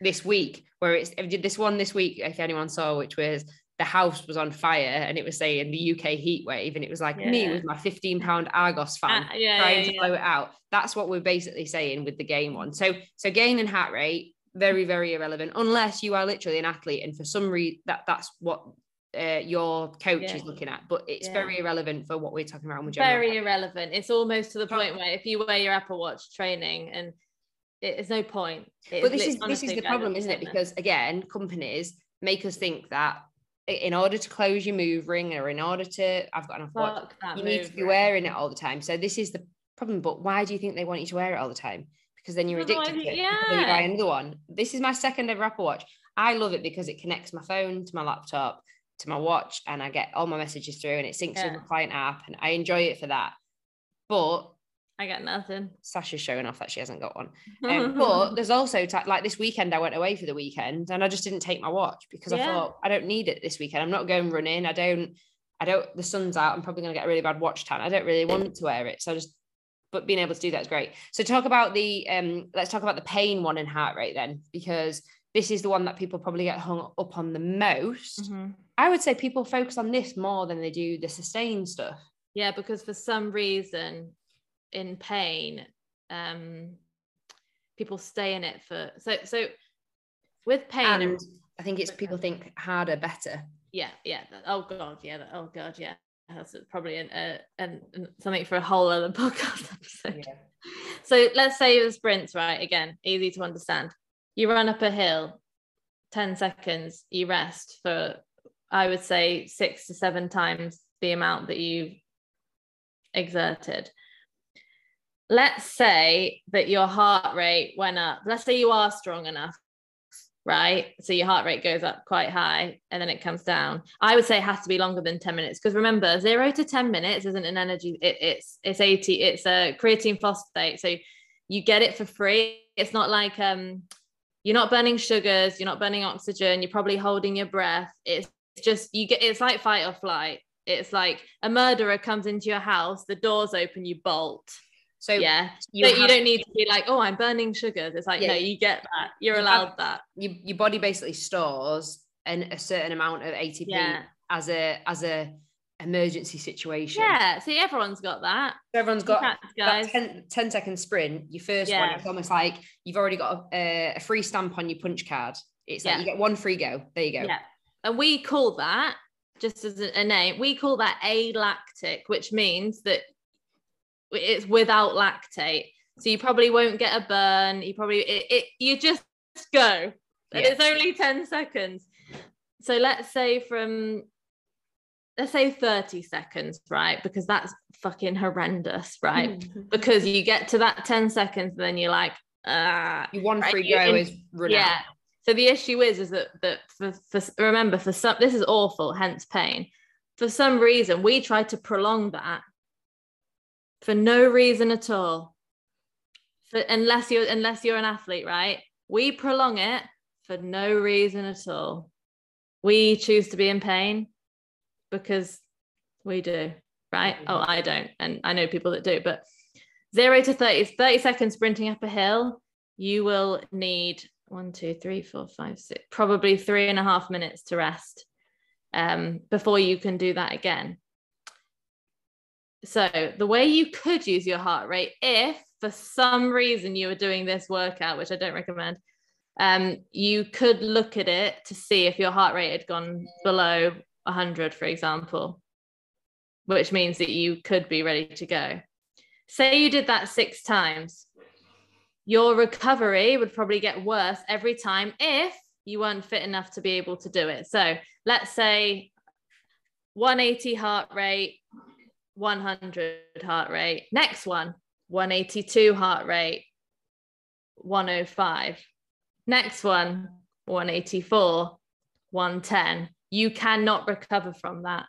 this week, where it's did this one this week, if anyone saw, which was the house was on fire and it was saying the UK heat wave and it was like yeah. me with my 15 pound Argos fan uh, yeah, trying yeah, to blow it out. That's what we're basically saying with the gain one. So so gain and heart rate very very irrelevant unless you are literally an athlete and for some reason that that's what uh, your coach yeah. is looking at, but it's yeah. very irrelevant for what we're talking about. Very irrelevant. It's almost to the point where if you wear your Apple Watch training and it's no point. It but this is this is the problem, isn't it? Because again, companies make us think that in order to close your move ring or in order to I've got enough watch, you need to be wearing it all the time. So this is the problem. But why do you think they want you to wear it all the time? Because then you're addicted to it. Yeah. you buy another one. This is my second ever Apple Watch. I love it because it connects my phone to my laptop to my watch and I get all my messages through and it syncs yeah. with my client app and I enjoy it for that. But I get nothing. Sasha's showing off that she hasn't got one. Um, but there's also t- like this weekend, I went away for the weekend and I just didn't take my watch because yeah. I thought I don't need it this weekend. I'm not going running. I don't, I don't, the sun's out. I'm probably going to get a really bad watch tan. I don't really want to wear it. So I just, but being able to do that is great. So talk about the, um, let's talk about the pain one in heart rate then, because this is the one that people probably get hung up on the most. Mm-hmm. I would say people focus on this more than they do the sustain stuff. Yeah, because for some reason in pain, um, people stay in it for so so with pain and, and I think it's people think harder, better. Yeah, yeah. Oh god, yeah. Oh god, yeah. That's probably an, uh, an, something for a whole other podcast episode. Yeah. So let's say the sprints, right? Again, easy to understand. You run up a hill, 10 seconds, you rest for I would say six to seven times the amount that you've exerted. Let's say that your heart rate went up. Let's say you are strong enough, right? So your heart rate goes up quite high and then it comes down. I would say it has to be longer than 10 minutes because remember, zero to 10 minutes isn't an energy, it, it's it's ATP, it's a creatine phosphate. So you get it for free. It's not like um you're not burning sugars, you're not burning oxygen, you're probably holding your breath. It's just you get it's like fight or flight. It's like a murderer comes into your house, the doors open, you bolt. So yeah, you, have, you don't need to be like, oh, I'm burning sugar. It's like, yeah, no, you get that. You're you allowed have, that. You, your body basically stores an, a certain amount of ATP yeah. as a as a emergency situation. Yeah, see, everyone's got that. Everyone's got that 10, 10 second sprint. Your first yeah. one, it's almost like you've already got a, a, free stamp on your punch card. It's like you get one free go. There you go. Yeah and we call that just as a name we call that alactic which means that it's without lactate. So you probably won't get a burn. You probably it, it you just go. And it's only 10 seconds. So let's say from let's say 30 seconds right? Because that's fucking horrendous right? Because you get to that 10 seconds and then you're like ah. You one right? free go is yeah. Out. So the issue is, is that that for, for remember for some this is awful, hence pain. For some reason, we try to prolong that for no reason at all. For, unless you're unless you're an athlete, right? We prolong it for no reason at all. We choose to be in pain because we do, right? Oh, I don't, and I know people that do, but zero to 30, 30 seconds sprinting up a hill, you will need one, two, three, four, five, six, probably three and a half minutes to rest um, before you can do that again. So, the way you could use your heart rate, if for some reason you were doing this workout, which I don't recommend, um, you could look at it to see if your heart rate had gone below 100, for example, which means that you could be ready to go. Say you did that six times your recovery would probably get worse every time if you weren't fit enough to be able to do it. So let's say 180 heart rate, 100 heart rate. Next one, 182 heart rate, 105. Next one, 184, 110. You cannot recover from that.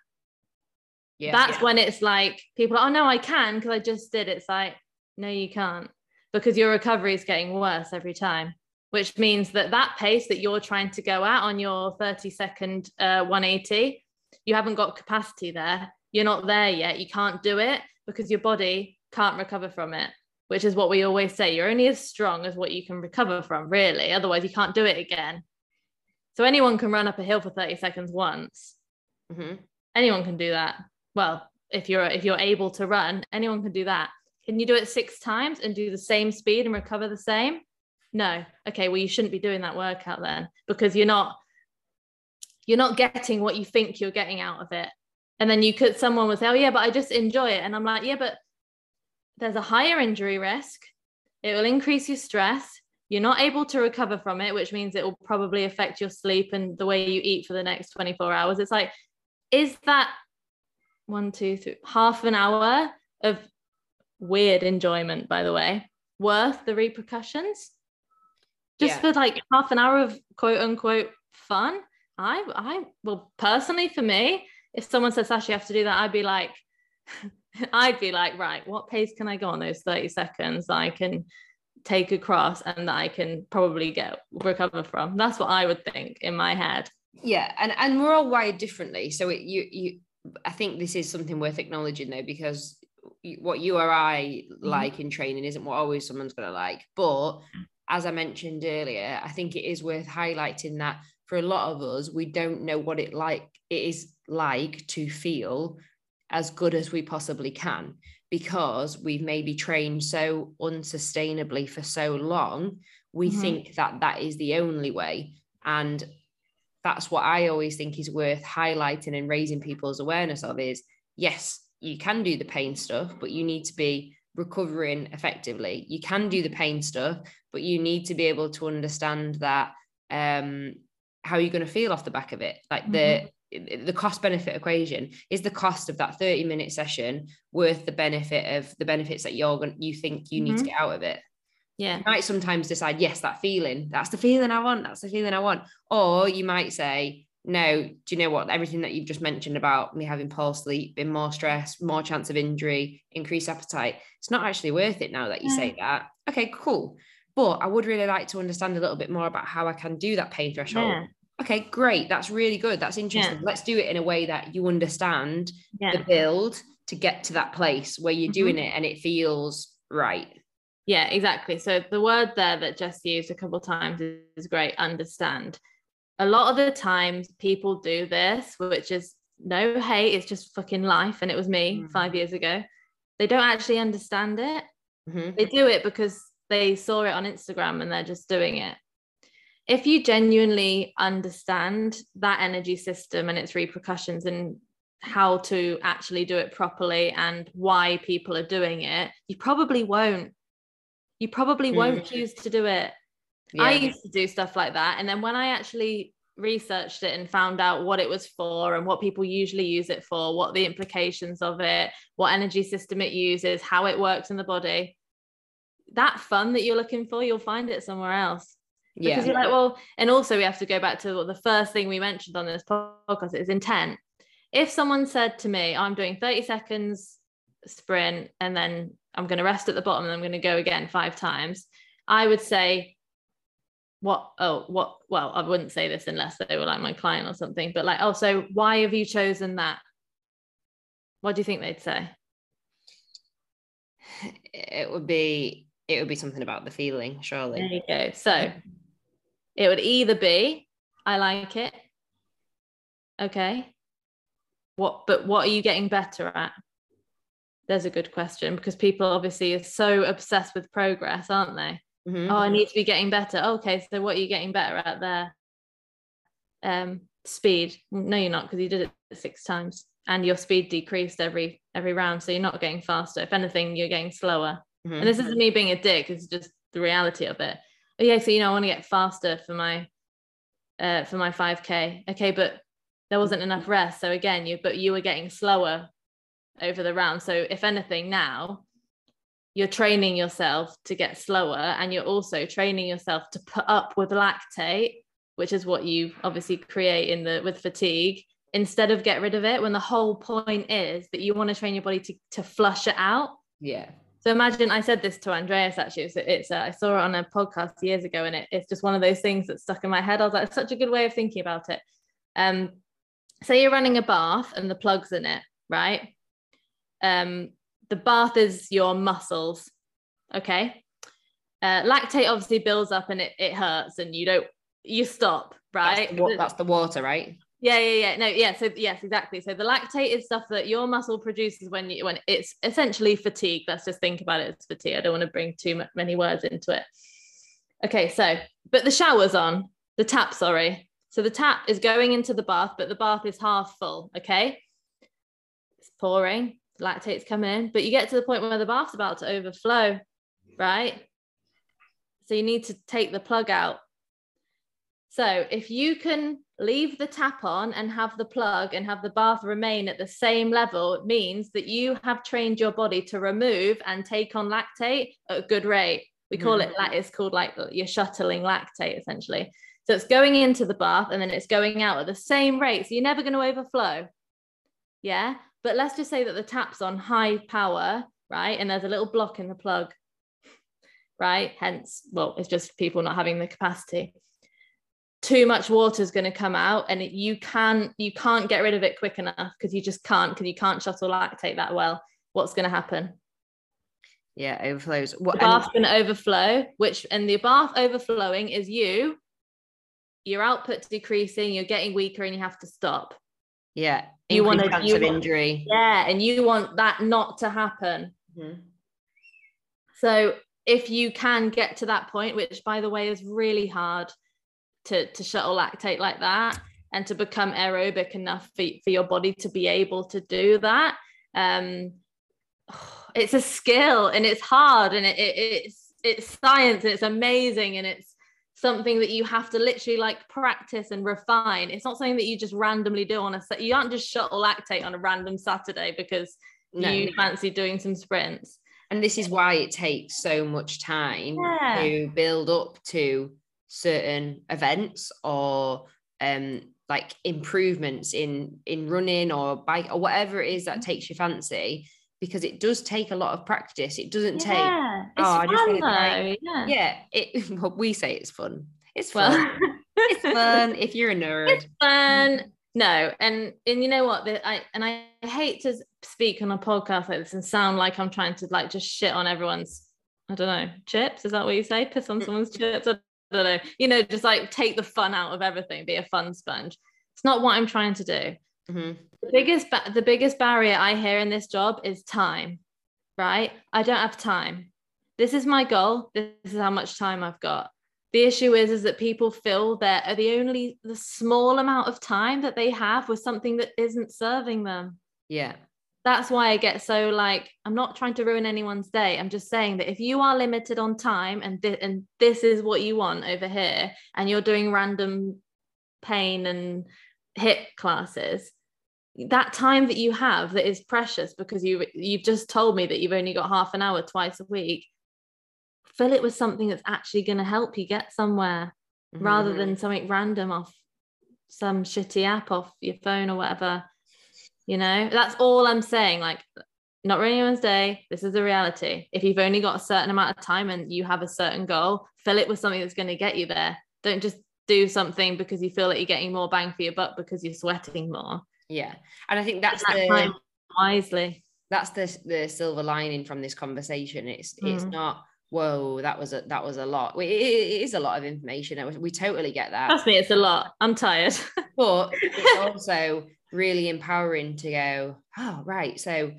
Yeah, That's yeah. when it's like people, oh no, I can because I just did. It's like, no, you can't because your recovery is getting worse every time which means that that pace that you're trying to go at on your 30 second uh, 180 you haven't got capacity there you're not there yet you can't do it because your body can't recover from it which is what we always say you're only as strong as what you can recover from really otherwise you can't do it again so anyone can run up a hill for 30 seconds once Mhm. Anyone can do that. Well, if you're if you're able to run, anyone can do that. Can you do it six times and do the same speed and recover the same? No. Okay, well you shouldn't be doing that workout then because you're not you're not getting what you think you're getting out of it. And then you could someone would say, "Oh yeah, but I just enjoy it." And I'm like, "Yeah, but there's a higher injury risk. It will increase your stress. You're not able to recover from it, which means it will probably affect your sleep and the way you eat for the next 24 hours. It's like, is that one, two, three, half an hour of weird enjoyment, by the way, worth the repercussions? Just Yeah. for like half an hour of quote unquote fun. I, I, well, personally for me, if someone says, Sash, you have to do that, I'd be like, I'd be like, right, what pace can I go on those 30 seconds that I can take across and that I can probably get recover from? That's what I would think in my head. Yeah, and and we're all wired differently. So it, you you, I think this is something worth acknowledging though, because what you or I mm-hmm. like in training isn't what always someone's going to like. But mm. as I mentioned earlier, I think it is worth highlighting that for a lot of us, we don't know what it like it is like to feel as good as we possibly can because we've maybe trained so unsustainably for so long we Mhm. think that that is the only way. And that's what i always think is worth highlighting and raising people's awareness of is yes you can do the pain stuff but you need to be recovering effectively. You can do the pain stuff but you need to be able to understand that um how you're going to feel off the back of it. Like the the cost benefit equation is the cost of that 30 minute session worth the benefit of the benefits that you're going you think you need to Mhm. get out of it? Yeah. you might sometimes decide yes that feeling that's the feeling i want that's the feeling i want. Or you might say no do you know what? Everything that you've just mentioned about me having poor sleep being more stress more chance of injury increased appetite it's not actually worth it now that you say that. Okay cool. But i would really like to understand a little bit more about how i can do that pain threshold. Yeah. Okay great that's really good that's interesting Yeah. let's do it in a way that you understand Yeah. the build to get to that place where you're Mhm. doing it and it feels right Yeah, exactly. So the word there that Jess used a couple of times is, great. Understand. A lot of the times people do this, which is no hate, it's just fucking life. And it was me Mm. five years ago. They don't actually understand it. Mhm. They do it because they saw it on Instagram and they're just doing it. If you genuinely understand that energy system and its repercussions and how to actually do it properly and why people are doing it, you probably won't. You probably won't Mm. choose to do it. I used to do stuff like that. And then when I actually researched it and found out what it was for and what people usually use it for, what the implications of it, what energy system it uses, how it works in the body, that fun that you're looking for, you'll find it somewhere else. Because yeah. you're like, well, and also we have to go back to the first thing we mentioned on this podcast is intent. If someone said to me, I'm doing 30 seconds sprint and then I'm going to rest at the bottom and I'm going to go again five times, I would say, what? Oh what? Well i wouldn't say this unless they were like my client or something but like oh so why have you chosen that? What do you think they'd say? It would be it would be something about the feeling surely. There you go. So it would either be i like it okay what but what are you getting better at? There's a good question because people obviously are so obsessed with progress aren't they? Mhm. oh i need to be getting better. Okay so what are you getting better at there? Um speed. No you're not because you did it six times and your speed decreased every every round so you're not getting faster. If anything you're getting slower. Mhm. and this isn't me being a dick it's just the reality of it yeah so you know i want to get faster for my uh for my 5k okay but there wasn't enough rest so again you but you were getting slower over the round. So if anything now you're training yourself to get slower and you're also training yourself to put up with lactate which is what you obviously create in the with fatigue instead of get rid of it when the whole point is that you want to train your body to, to flush it out. Yeah so imagine I said this to Andreas actually. It's, it's uh, I saw it on a podcast years ago, and it, it's just one of those things that stuck in my head. I was like, it's such a good way of thinking about it. Um, say you're running a bath and the plug's in it, right? Um, the bath is your muscles, okay? Uh, lactate obviously builds up and it, it hurts, and you don't you stop, right? that's, the, that's the water right Yeah, yeah, yeah. No, yeah. So yes, exactly. So the lactate is stuff that your muscle produces when you when it's essentially fatigue. Let's just think about it as fatigue. I don't want to bring too many words into it. Okay, so but the shower's on, the tap, sorry. So the tap is going into the bath, but the bath is half full. Okay. It's pouring, lactate's coming in, but you get to the point where the bath's about to overflow, right? So you need to take the plug out. So if you can leave the tap on and have the plug and have the bath remain at the same level, it means that you have trained your body to remove and take on lactate at a good rate. We call mm. it, it's called like you're shuttling lactate essentially. So it's going into the bath and then it's going out at the same rate. So you're never going to overflow. Yeah. But let's just say that the tap's on high power, right? And there's a little block in the plug, right? Hence, well, it's just people not having the capacity too much water is going to come out and it, you can't you can't get rid of it quick enough because you just can't because you can't shuttle lactate that well. What's going to happen? Yeah overflows. What the bath's going to overflow which and the bath overflowing is you your output decreasing you're getting weaker and you have to stop. Yeah you want to you of injury. Yeah and you want that not to happen. Mm-hmm. so if you can get to that point which by the way is really hard to to shuttle lactate like that and to become aerobic enough for, for your body to be able to do that um it's a skill and it's hard and it, it, it's it's science and it's amazing and it's something that you have to literally like practice and refine. It's not something that you just randomly do on a set you aren't just shuttle lactate on a random saturday because no, you fancy doing some sprints. And this is why it takes so much time yeah. to build up to certain events or um like improvements in in running or bike or whatever it is that mm-hmm. takes your fancy because it does take a lot of practice. It doesn't yeah, take oh want to yeah. yeah it well, we say it's fun. It's fun. Well, it's fun if you're a nerd. It's fun. Mm. No and and you know what? The, i and i hate to speak on a podcast like this and sound like i'm trying to like just shit on everyone's i don't know chips? Is that what you say? Piss on mm. someone's chips? I don't know, you know, just like take the fun out of everything, be a fun sponge. It's not what I'm trying to do. Mm-hmm. The biggest ba- the biggest barrier I hear in this job is time. Right? I don't have time. This is my goal. This is how much time I've got. The issue is is that people feel that the only the small amount of time that they have with something that isn't serving them. Yeah that's why I get so like I'm not trying to ruin anyone's day. I'm just saying that if you are limited on time and th- and this is what you want over here and you're doing random pain and HIIT classes that time that you have that is precious because you you've just told me that you've only got half an hour twice a week fill it with something that's actually going to help you get somewhere mm-hmm. rather than something random off some shitty app off your phone or whatever you know? That's all i'm saying like not ruining anyone's day. This is the reality. If you've only got a certain amount of time and you have a certain goal fill it with something that's going to get you there. Don't just do something because you feel that you're getting more bang for your buck because you're sweating more. Yeah. And i think that's that the wisely. that's the the silver lining from this conversation. It's mm. it's not whoa that was a that was a lot. It, it is a lot of information. We totally get that. Trust me it's a lot. I'm tired. But it's also really empowering to go, oh, right. So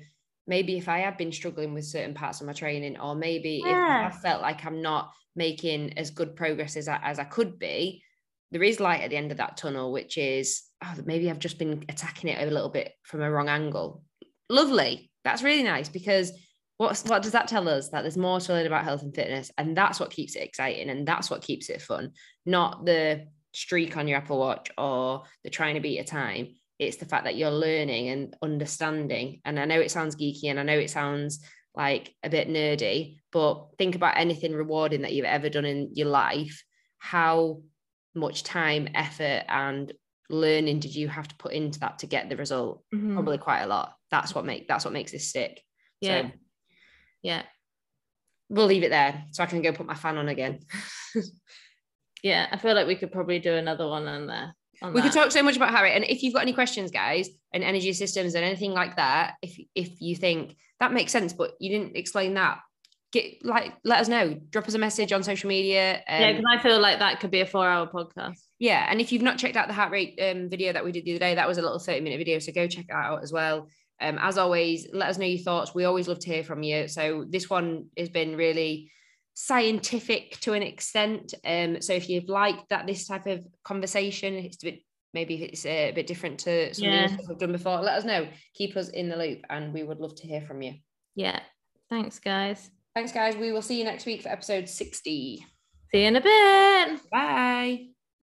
maybe if I have been struggling with certain parts of my training, or maybe yeah. if I felt like I'm not making as good progress as I, as I could be, there is light at the end of that tunnel, which is, oh, maybe I've just been attacking it a little bit from a wrong angle. Lovely. That's really nice because what's what does that tell us? That there's more to learn about health and fitness. And that's what keeps it exciting and that's what keeps it fun, not the streak on your Apple Watch or the trying to beat a time it's the fact that you're learning and understanding. And i know it sounds geeky and i know it sounds like a bit nerdy but think about anything rewarding that you've ever done in your life. How much time effort and learning did you have to put into that to get the result? Mm-hmm. probably quite a lot. That's what make that's what makes this stick yeah. So, yeah. we'll leave it there so i can go put my fan on again. Yeah i feel like we could probably do another one on there we that. could talk so much about Harry. And if you've got any questions, guys, and energy systems and anything like that, if if you think that makes sense, but you didn't explain that, get like let us know. Drop us a message on social media. Um, yeah, because I feel like that could be a four-hour podcast. Yeah, and if you've not checked out the heart rate um, video that we did the other day, that was a little 30 minute video. So go check that out as well. Um, as always, let us know your thoughts. We always love to hear from you. So this one has been really scientific to an extent. Um, so if you've liked that this type of conversation, it's a bit maybe it's a bit different to something Yeah. we've done before. Let us know. Keep us in the loop, and we would love to hear from you. Yeah. Thanks, guys. Thanks, guys. We will see you next week for episode 60. See you in a bit. Bye.